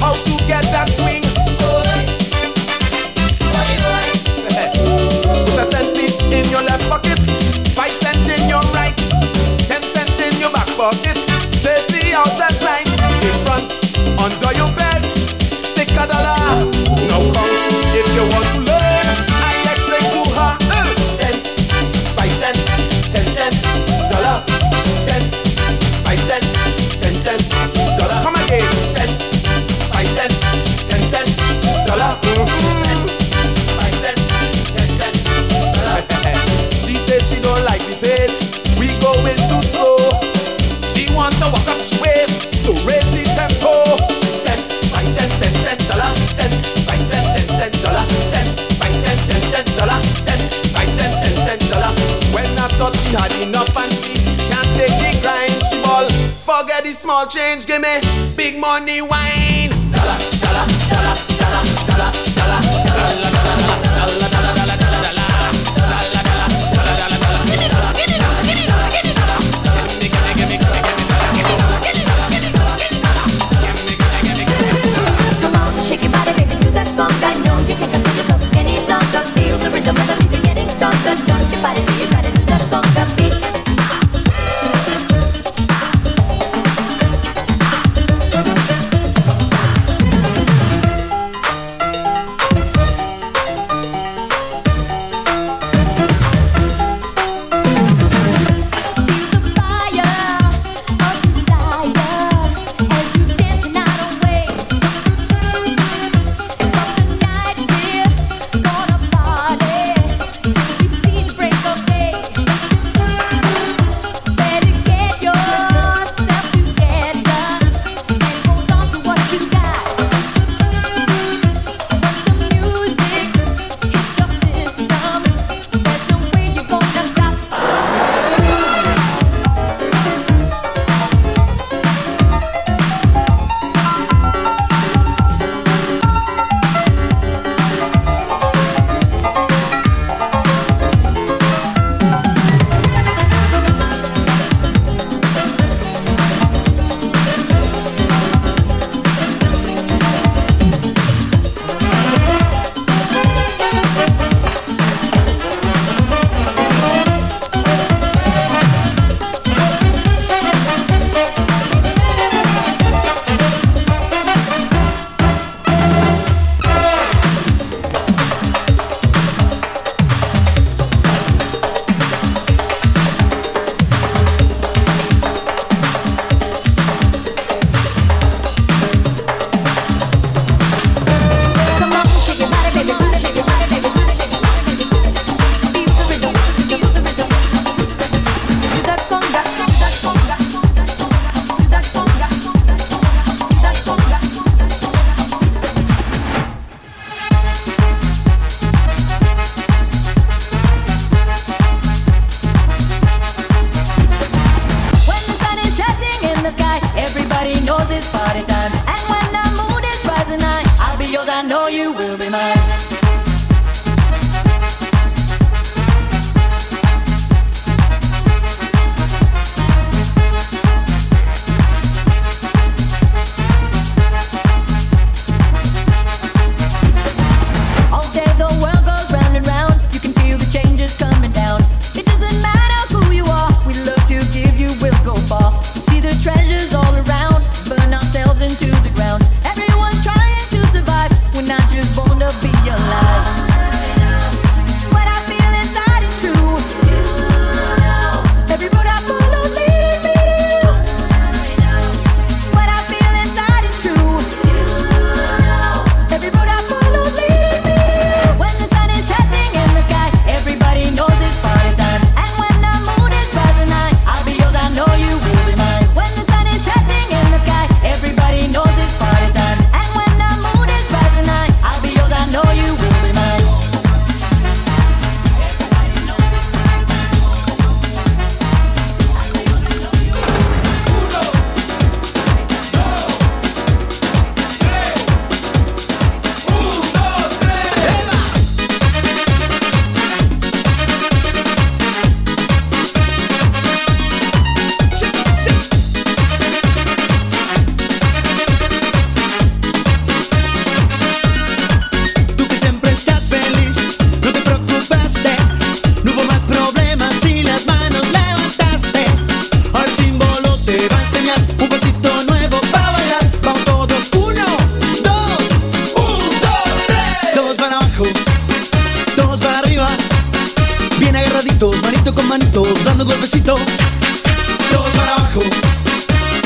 How to small change, give me big money wine. Dollar, dollar,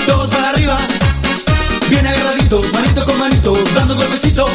todos para arriba, bien agarraditos, manito con manito, dando golpecitos.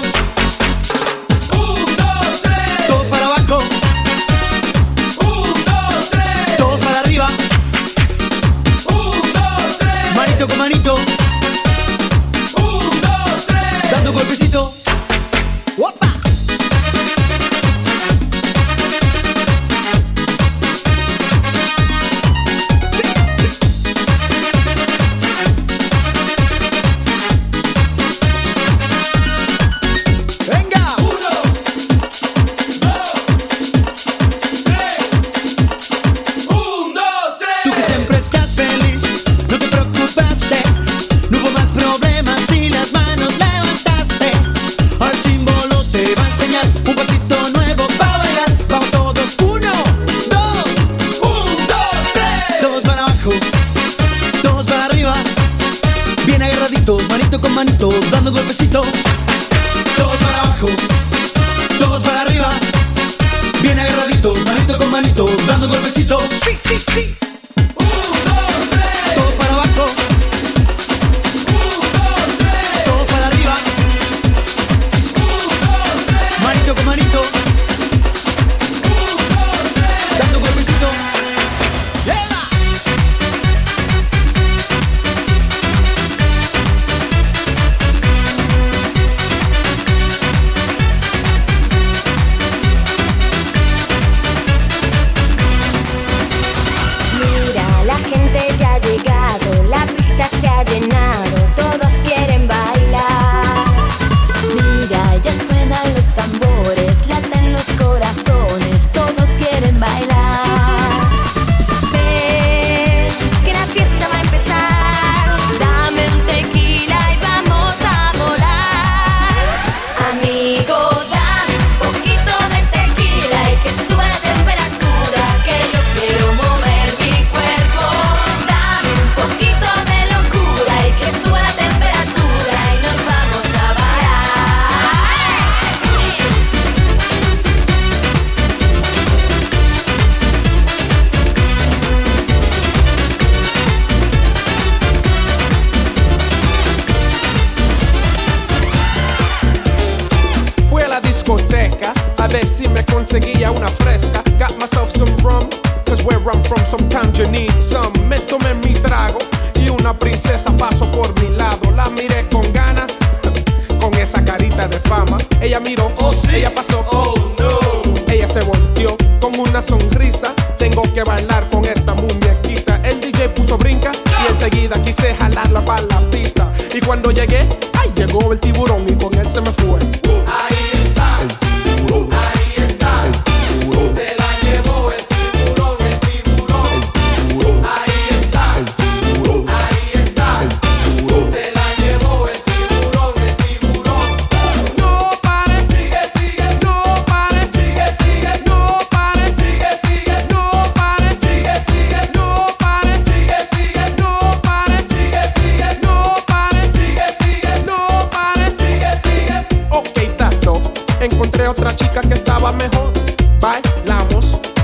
una sonrisa. Tengo que bailar con esta muñequita. El DJ puso brinca y enseguida quise jalarla para la pista. Y cuando llegué, ahí llegó el tío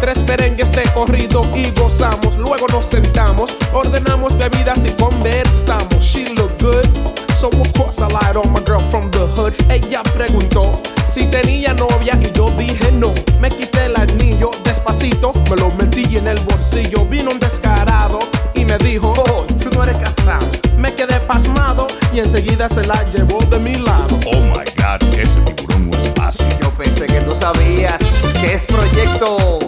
Tres perengues de corrido y gozamos. Luego nos sentamos, ordenamos bebidas y conversamos. She look good, so of course I lied on my girl from the hood. Ella preguntó si tenía novia y yo dije no. Me quité el anillo despacito, me lo metí en el bolsillo. Vino un descarado y me dijo, oh, tú no eres casado. Me quedé pasmado y enseguida se la llevó de mi lado. Oh my god, ese tiburón no es fácil. Yo pensé que tú sabías que es proyecto.